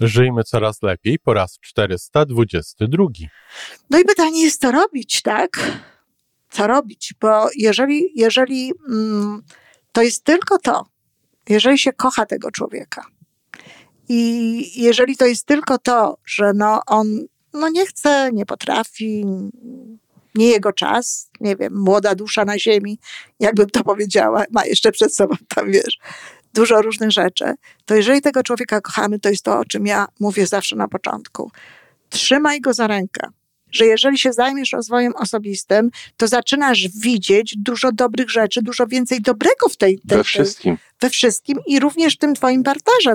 Żyjmy coraz lepiej po raz 422. No i pytanie jest, co robić, tak? Co robić? Bo jeżeli, jeżeli mm, to jest tylko to, jeżeli się kocha tego człowieka i jeżeli to jest tylko to, że no on no nie chce, nie potrafi, nie jego czas, nie wiem, młoda dusza na ziemi, jakbym to powiedziała, ma jeszcze przed sobą tam, wiesz, dużo różnych rzeczy, to jeżeli tego człowieka kochamy, to jest to, o czym ja mówię zawsze na początku. Trzymaj go za rękę. Że jeżeli się zajmiesz rozwojem osobistym, to zaczynasz widzieć dużo dobrych rzeczy, dużo więcej dobrego w tej. tej we wszystkim. Tej, we wszystkim i również w tym twoim partnerze.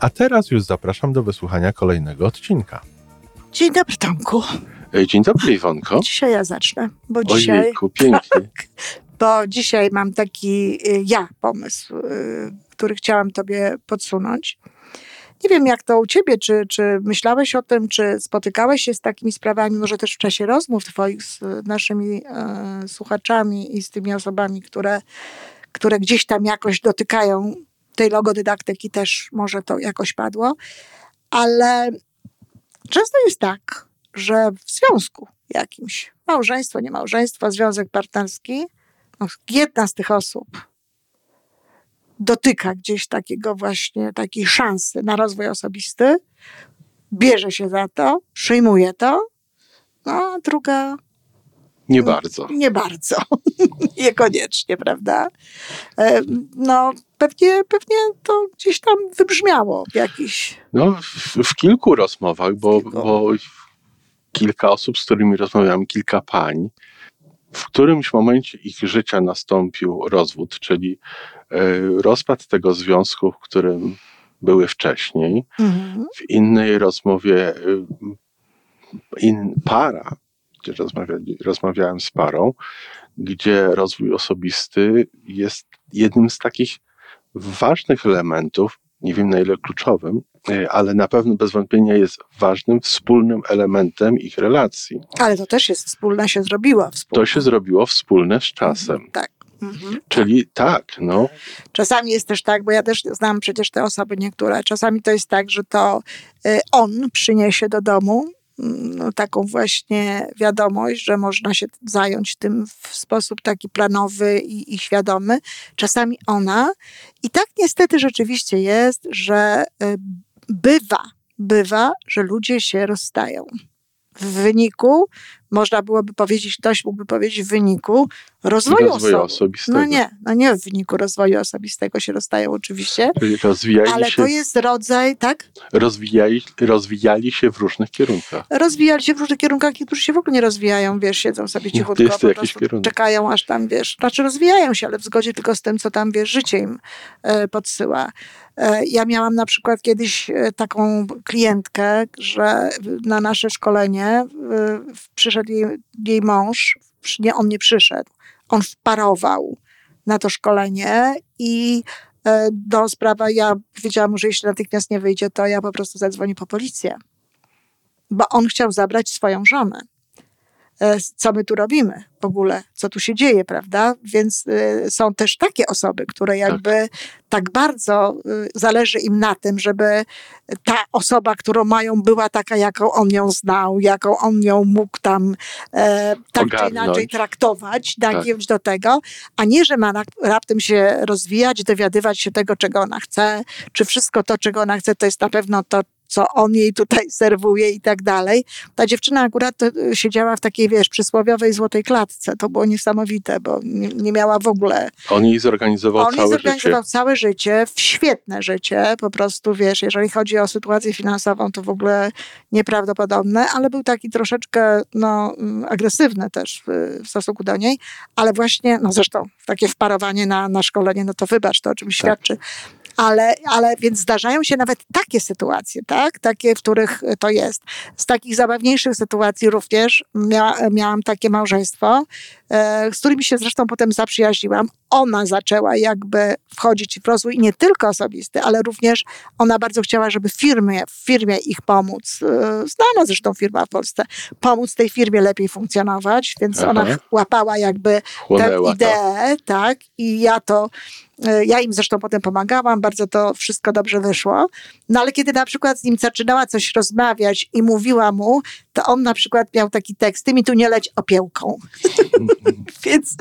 a teraz już zapraszam do wysłuchania kolejnego odcinka. Dzień dobry, Tomku. Dzień dobry, Iwonko. Dzisiaj ja zacznę, bo dzisiaj... Ojejku, pięknie. Tak, bo dzisiaj mam taki y, ja pomysł, y, który chciałam tobie podsunąć. Nie wiem, jak to u ciebie, czy, czy myślałeś o tym, czy spotykałeś się z takimi sprawami, może też w czasie rozmów twoich z naszymi e, słuchaczami i z tymi osobami, które, które gdzieś tam jakoś dotykają tej logodydaktyki też może to jakoś padło, ale często jest tak, że w związku jakimś, małżeństwo, nie małżeństwo, związek partnerski, no, jedna z tych osób dotyka gdzieś takiego właśnie, takiej szansy na rozwój osobisty, bierze się za to, przyjmuje to, no a druga nie bardzo. Nie bardzo. Niekoniecznie, prawda? No, pewnie, pewnie to gdzieś tam wybrzmiało w jakiś. No, w, w kilku rozmowach, bo, kilku. bo kilka osób, z którymi rozmawiałem, kilka pań, w którymś momencie ich życia nastąpił rozwód, czyli e, rozpad tego związku, w którym były wcześniej. Mhm. W innej rozmowie e, in, para gdzie rozmawiałem z parą, gdzie rozwój osobisty jest jednym z takich ważnych elementów, nie wiem na ile kluczowym, e, ale na pewno bez wątpienia jest ważnym, wspólnym elementem ich relacji. Ale to też jest wspólne, się zrobiło wspólne. To się zrobiło wspólne z czasem. Mhm, tak. Mhm, Czyli tak. no. Czasami jest też tak, bo ja też znam przecież te osoby niektóre, czasami to jest tak, że to y, on przyniesie do domu no, taką właśnie wiadomość, że można się zająć tym w sposób taki planowy i, i świadomy. Czasami ona. I tak niestety rzeczywiście jest, że y, bywa, bywa, że ludzie się rozstają. W wyniku można byłoby powiedzieć, ktoś mógłby powiedzieć w wyniku rozwoju, rozwoju osobistego. No nie, no nie w wyniku rozwoju osobistego się rozstają oczywiście, rozwijali ale się, to jest rodzaj, tak? Rozwijali, rozwijali się w różnych kierunkach. Rozwijali się w różnych kierunkach, niektórzy się w ogóle nie rozwijają, wiesz, siedzą sobie cichutko, jest po prostu kierunek. czekają aż tam, wiesz, znaczy rozwijają się, ale w zgodzie tylko z tym, co tam, wiesz, życie im e, podsyła. E, ja miałam na przykład kiedyś e, taką klientkę, że na nasze szkolenie e, przyszedł przyszedł jej, jej mąż, nie, on nie przyszedł, on wparował na to szkolenie i e, do sprawa, ja powiedziałam że jeśli natychmiast nie wyjdzie, to ja po prostu zadzwonię po policję. Bo on chciał zabrać swoją żonę. E, co my tu robimy w ogóle, co tu się dzieje, prawda? Więc y, są też takie osoby, które tak. jakby tak. tak, bardzo y, zależy im na tym, żeby ta osoba, którą mają, była taka, jaką on ją znał, jaką on ją mógł tam e, tak Ogarnąć. czy inaczej traktować, nagiąć tak. do tego, a nie, że ma raptem się rozwijać, dowiadywać się tego, czego ona chce, czy wszystko to, czego ona chce, to jest na pewno to, co on jej tutaj serwuje i tak dalej. Ta dziewczyna akurat e, siedziała w takiej, wiesz, przysłowiowej złotej klatce. To było niesamowite, bo nie, nie miała w ogóle... On jej zorganizował on całe jej zorganizował życie. całe życie, świetne życie, po prostu, wiesz, jeżeli chodzi o sytuację finansową, to w ogóle nieprawdopodobne, ale był taki troszeczkę, no, mm, agresywny też w, w stosunku do niej, ale właśnie, no zresztą takie wparowanie na, na szkolenie, no to wybacz, to o czym tak. świadczy. Ale, ale więc zdarzają się nawet takie sytuacje, tak? Takie, w których to jest. Z takich zabawniejszych sytuacji również mia, miałam takie małżeństwo, e, z którymi się zresztą potem zaprzyjaźniłam. Ona zaczęła jakby wchodzić w rozwój nie tylko osobisty, ale również ona bardzo chciała, żeby firmie, w firmie ich pomóc. E, znana zresztą firma w Polsce, pomóc tej firmie lepiej funkcjonować, więc Aha. ona łapała jakby tę ideę, to. tak? I ja to ja im zresztą potem pomagałam, bardzo to wszystko dobrze wyszło. No ale kiedy na przykład z nim zaczynała coś rozmawiać i mówiła mu, to on na przykład miał taki tekst, ty mi tu nie leć opiełką. Więc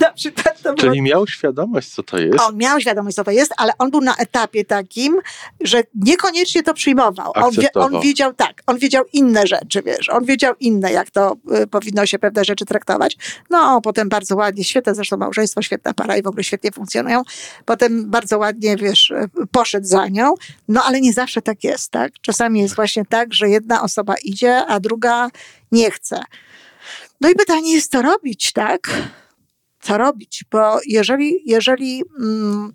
na przykład to Czyli było... miał świadomość, co to jest? On miał świadomość, co to jest, ale on był na etapie takim, że niekoniecznie to przyjmował. On, wie, on wiedział tak, on wiedział inne rzeczy, wiesz, on wiedział inne, jak to y, powinno się pewne rzeczy traktować. No, potem bardzo ładnie, świetne zresztą małżeństwo, świetna para i w ogóle świetnie funkcjonują. Potem bardzo ładnie, wiesz, y, poszedł za nią, no ale nie zawsze tak jest, tak? Czasami jest właśnie tak, że jedna osoba idzie, a druga nie chce. No i pytanie jest, co robić, tak? Co robić? Bo jeżeli, jeżeli mm,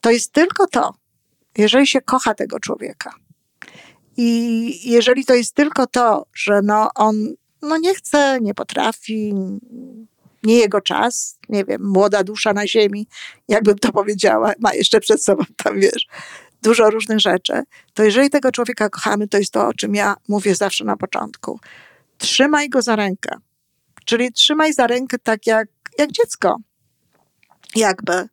to jest tylko to, jeżeli się kocha tego człowieka i jeżeli to jest tylko to, że no on no nie chce, nie potrafi, nie jego czas, nie wiem, młoda dusza na ziemi, jakbym to powiedziała, ma jeszcze przed sobą tam, wiesz, dużo różnych rzeczy, to jeżeli tego człowieka kochamy, to jest to, o czym ja mówię zawsze na początku. Trzymaj go za rękę. Czyli trzymaj za rękę tak jak, jak dziecko. Jakby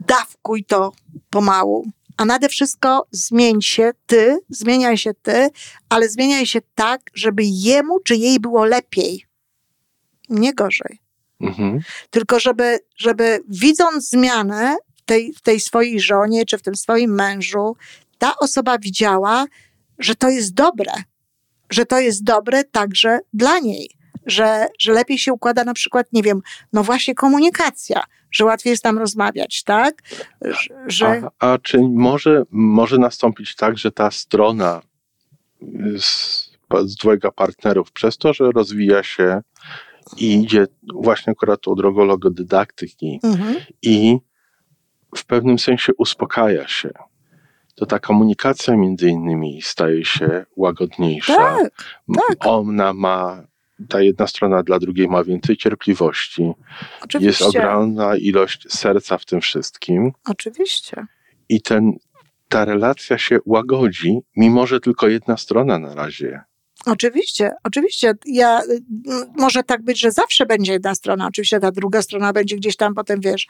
dawkuj to pomału. A nade wszystko zmień się ty, zmieniaj się ty, ale zmieniaj się tak, żeby jemu czy jej było lepiej. Nie gorzej. Mhm. Tylko żeby, żeby widząc zmianę w tej, w tej swojej żonie czy w tym swoim mężu, ta osoba widziała, że to jest dobre, że to jest dobre także dla niej, że, że lepiej się układa na przykład, nie wiem, no właśnie komunikacja, że łatwiej jest tam rozmawiać, tak? Że... A, a czy może, może nastąpić tak, że ta strona z, z dwojga partnerów, przez to, że rozwija się i idzie właśnie akurat tą drogą logodydaktyki mhm. i w pewnym sensie uspokaja się, to ta komunikacja między innymi staje się łagodniejsza. Tak, tak. Ona ma, ta jedna strona dla drugiej ma więcej cierpliwości. Oczywiście. Jest ogromna ilość serca w tym wszystkim. Oczywiście. I ten, ta relacja się łagodzi, mimo że tylko jedna strona na razie Oczywiście, oczywiście. Ja, y, może tak być, że zawsze będzie jedna strona, oczywiście ta druga strona będzie gdzieś tam potem, wiesz,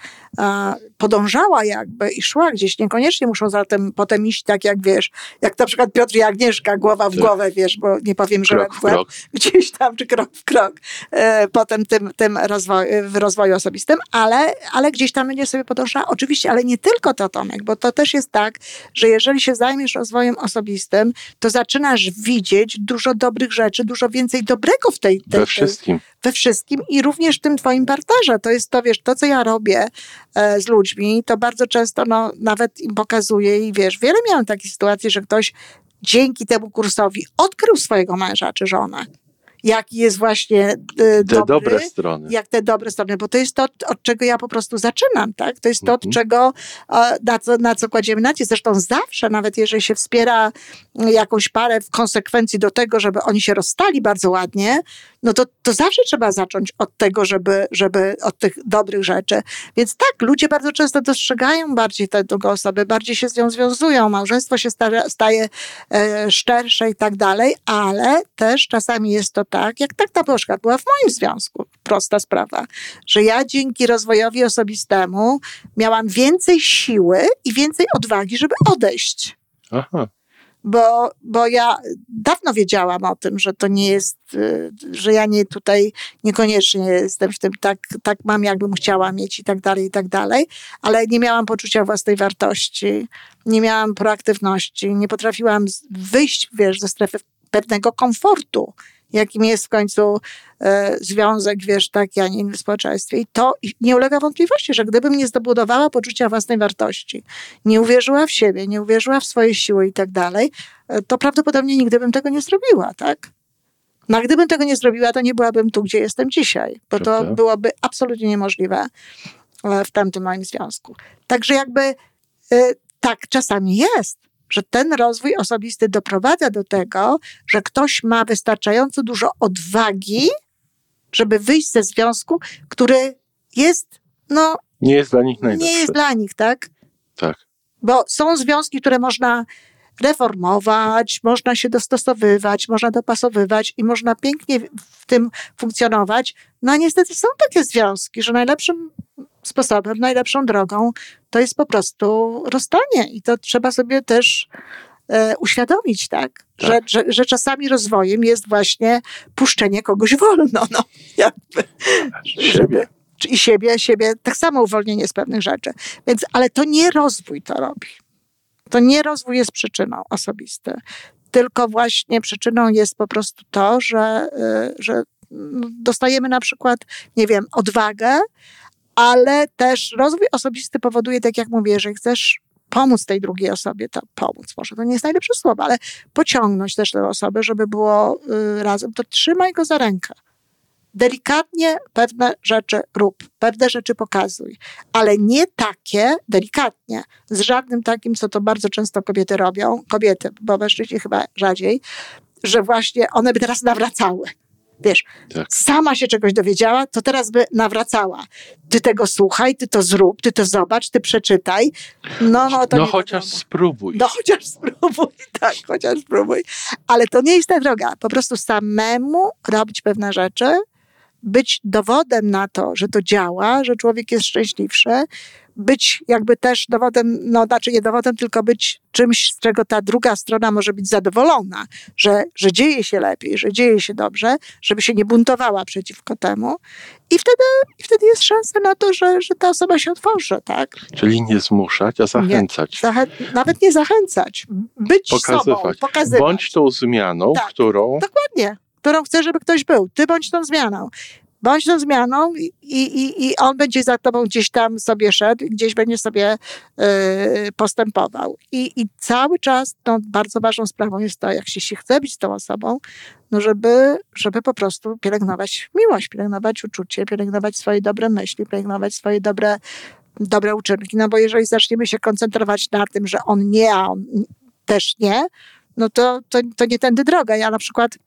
podążała jakby i szła gdzieś. Niekoniecznie muszą zatem potem iść tak jak, wiesz, jak na przykład Piotr i Agnieszka, głowa w tak. głowę, wiesz, bo nie powiem, że krok krok. gdzieś tam, czy krok w krok, e, potem tym, tym rozwoj, w rozwoju osobistym, ale, ale gdzieś tam będzie sobie podążała. Oczywiście, ale nie tylko to, Tomek, bo to też jest tak, że jeżeli się zajmiesz rozwojem osobistym, to zaczynasz widzieć dużo dobrych rzeczy, dużo więcej dobrego w tej... tej we wszystkim. we wszystkim i również w tym twoim partnerze. To jest to, wiesz, to, co ja robię e, z ludźmi, to bardzo często no, nawet im pokazuję i wiesz, wiele miałam takich sytuacji, że ktoś dzięki temu kursowi odkrył swojego męża czy żonę jaki jest właśnie y, te dobry, dobre strony. Jak te dobre strony, bo to jest to, od czego ja po prostu zaczynam, tak? To jest to, od mhm. czego, na co, na co kładziemy nacisk. Zresztą zawsze, nawet jeżeli się wspiera jakąś parę w konsekwencji do tego, żeby oni się rozstali bardzo ładnie, no to, to zawsze trzeba zacząć od tego, żeby, żeby od tych dobrych rzeczy. Więc tak, ludzie bardzo często dostrzegają bardziej tę drugą osobę, bardziej się z nią związują, małżeństwo się staje, staje e, szczersze i tak dalej, ale też czasami jest to tak, jak tak na przykład była w moim związku. Prosta sprawa, że ja dzięki rozwojowi osobistemu miałam więcej siły i więcej odwagi, żeby odejść. Aha. bo, bo ja dawno wiedziałam o tym, że to nie jest, y, że ja nie tutaj niekoniecznie jestem w tym, tak, tak mam, jakbym chciała mieć i tak dalej, i tak dalej, ale nie miałam poczucia własnej wartości, nie miałam proaktywności, nie potrafiłam wyjść, wiesz, ze strefy pewnego komfortu jakim jest w końcu e, związek, wiesz, taki, a nie inny w społeczeństwie. I to nie ulega wątpliwości, że gdybym nie zdobudowała poczucia własnej wartości, nie uwierzyła w siebie, nie uwierzyła w swoje siły i tak dalej, e, to prawdopodobnie nigdy bym tego nie zrobiła, tak? No a gdybym tego nie zrobiła, to nie byłabym tu, gdzie jestem dzisiaj, bo to byłoby absolutnie niemożliwe e, w tamtym moim związku. Także jakby tak czasami jest, że ten rozwój osobisty doprowadza do tego, że ktoś ma wystarczająco dużo odwagi, żeby wyjść ze związku, który jest, no. Nie jest dla nich najlepszy. Nie jest dla nich, tak? Tak. Bo są związki, które można reformować, można się dostosowywać, można dopasowywać i można pięknie w tym funkcjonować. No a niestety są takie związki, że najlepszym sposobem, najlepszą drogą to jest po prostu rozstanie i to trzeba sobie też e, uświadomić, tak? tak. Że, że, że, czasami rozwojem jest właśnie puszczenie kogoś wolno, no, jakby. Siebie. I siebie, siebie, tak samo uwolnienie z pewnych rzeczy. Więc, ale to nie rozwój to robi. To nie rozwój jest przyczyną osobisty, tylko właśnie przyczyną jest po prostu to, że, e, że dostajemy na przykład, nie wiem, odwagę, ale też rozwój osobisty powoduje, tak jak mówię, że chcesz pomóc tej drugiej osobie, to pomóc może. To nie jest najlepsze słowo, ale pociągnąć też tę osobę, żeby było y, razem, to trzymaj go za rękę. Delikatnie pewne rzeczy rób, pewne rzeczy pokazuj, ale nie takie, delikatnie, z żadnym takim, co to bardzo często kobiety robią, kobiety, bo mężczyźni chyba rzadziej, że właśnie one by teraz nawracały wiesz, tak. sama się czegoś dowiedziała, to teraz by nawracała. Ty tego słuchaj, ty to zrób, ty to zobacz, ty przeczytaj. No, no, to no chociaż wiadomo. spróbuj. No chociaż spróbuj, tak, chociaż spróbuj. Ale to nie jest ta droga. Po prostu samemu robić pewne rzeczy, być dowodem na to, że to działa, że człowiek jest szczęśliwszy, być jakby też dowodem, no znaczy nie dowodem, tylko być czymś, z czego ta druga strona może być zadowolona, że, że dzieje się lepiej, że dzieje się dobrze, żeby się nie buntowała przeciwko temu. I wtedy, i wtedy jest szansa na to, że, że ta osoba się otworzy, tak? Czyli nie zmuszać, a zachęcać. Nie, nawet nie zachęcać. Być pokazywać. sobą, pokazywać. Bądź tą zmianą, tak, którą... Dokładnie którą chcę, żeby ktoś był. Ty bądź tą zmianą bądź tą zmianą i, i, i on będzie za tobą gdzieś tam sobie szedł, gdzieś będzie sobie y, postępował. I, I cały czas no, bardzo ważną sprawą jest to, jak się, się chce być tą osobą, no żeby, żeby po prostu pielęgnować miłość, pielęgnować uczucie, pielęgnować swoje dobre myśli, pielęgnować swoje dobre, dobre uczynki. No bo jeżeli zaczniemy się koncentrować na tym, że on nie, a on też nie, no to, to, to nie tędy droga. Ja na przykład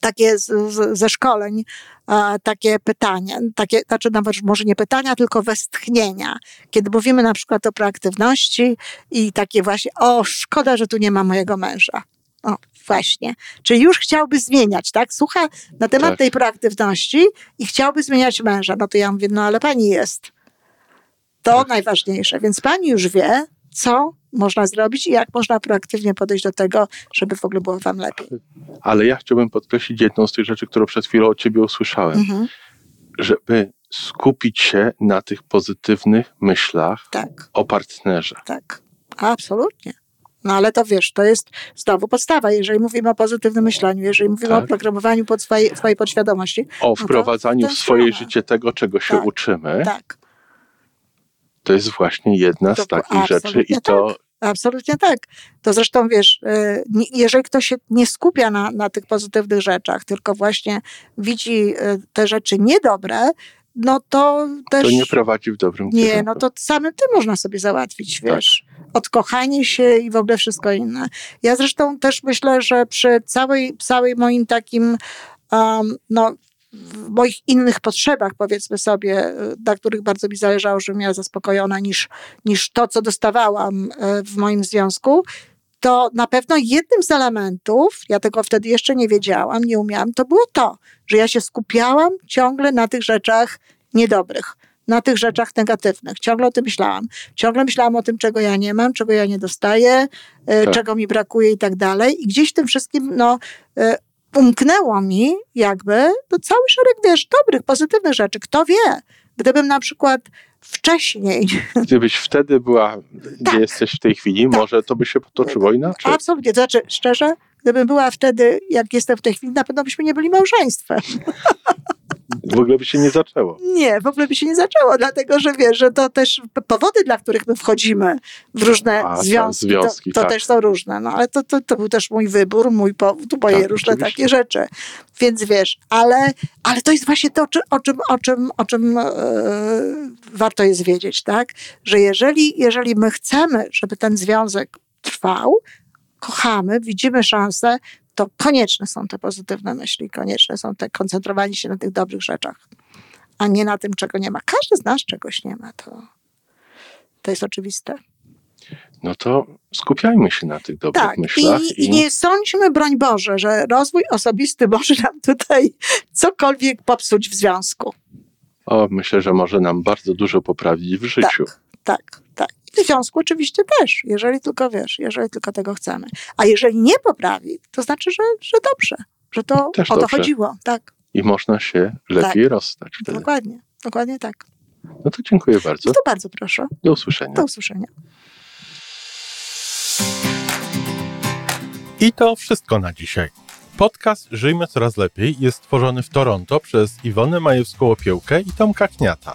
takie z, z, ze szkoleń, e, takie pytania, takie, znaczy nawet może nie pytania, tylko westchnienia. Kiedy mówimy na przykład o proaktywności i takie właśnie, o szkoda, że tu nie ma mojego męża. O, właśnie. Czyli już chciałby zmieniać, tak? Słucha na temat tak. tej proaktywności i chciałby zmieniać męża. No to ja mówię, no ale pani jest. To tak. najważniejsze. Więc pani już wie, co można zrobić i jak można proaktywnie podejść do tego, żeby w ogóle było wam lepiej. Ale ja chciałbym podkreślić jedną z tych rzeczy, którą przed chwilą od ciebie usłyszałem. Mhm. Żeby skupić się na tych pozytywnych myślach tak. o partnerze. Tak, absolutnie. No ale to wiesz, to jest znowu podstawa. Jeżeli mówimy o pozytywnym myśleniu, jeżeli mówimy tak. o programowaniu pod swojej, swojej podświadomości. O wprowadzaniu no w swoje życie tego, czego się tak. uczymy. Tak to jest właśnie jedna to, z takich rzeczy i to. Tak. Absolutnie tak. To zresztą wiesz, e, jeżeli ktoś się nie skupia na, na tych pozytywnych rzeczach, tylko właśnie widzi e, te rzeczy niedobre, no to też. To nie prowadzi w dobrym kierunku. Nie, no to samym tym można sobie załatwić, tak. wiesz. Odkochanie się i w ogóle wszystko inne. Ja zresztą też myślę, że przy całej, całej moim takim um, no, w moich innych potrzebach, powiedzmy sobie, na których bardzo mi zależało, żebym miała zaspokojona, niż, niż to, co dostawałam e, w moim związku, to na pewno jednym z elementów, ja tego wtedy jeszcze nie wiedziałam, nie umiałam, to było to, że ja się skupiałam ciągle na tych rzeczach niedobrych na tych rzeczach negatywnych. Ciągle o tym myślałam. Ciągle myślałam o tym, czego ja nie mam, czego ja nie dostaję, e, tak. czego mi brakuje i tak dalej. I gdzieś w tym wszystkim, no, e, umknęło mi jakby no, cały szereg, wiesz, dobrych, pozytywnych rzeczy. Kto wie, gdybym na przykład wcześniej. Gdybyś wtedy była, gdzie tak. jesteś w tej chwili, tak. może to by się potoczyło inaczej. Absolutnie. To znaczy, szczerze, gdybym była wtedy, jak jestem w tej chwili, na pewno byśmy nie byli małżeństwem. W ogóle by się nie zaczęło. Nie, w ogóle by się nie zaczęło, dlatego że wiesz, że to też powody, dla których my wchodzimy w różne A, związki, związki, to, to tak. też są różne. No ale to, to, to był też mój wybór, mój powód, moje tak, różne oczywiście. takie rzeczy. Więc wiesz, ale, ale to jest właśnie to, o czym, o czym, o czym yy, warto jest wiedzieć, tak? Że jeżeli, jeżeli my chcemy, żeby ten związek trwał, kochamy, widzimy szansę, to konieczne są te pozytywne myśli, konieczne są te koncentrowanie się na tych dobrych rzeczach, a nie na tym, czego nie ma. Każdy z nas czegoś nie ma, to, to jest oczywiste. No to skupiajmy się na tych dobrych tak, myślach. I, I nie sądźmy, broń Boże, że rozwój osobisty może nam tutaj cokolwiek popsuć w związku. O, myślę, że może nam bardzo dużo poprawić w życiu. Tak, tak, tak. W związku oczywiście też, jeżeli tylko wiesz, jeżeli tylko tego chcemy. A jeżeli nie poprawi, to znaczy, że, że dobrze, że to też o to dobrze. chodziło. Tak. I można się lepiej tak. rozstać. Wtedy. Dokładnie, dokładnie tak. No to dziękuję bardzo. No to bardzo proszę. Do usłyszenia. Do usłyszenia. I to wszystko na dzisiaj. Podcast Żyjmy Coraz Lepiej jest stworzony w Toronto przez Iwonę Majewską-Opiełkę i Tomka Kniata.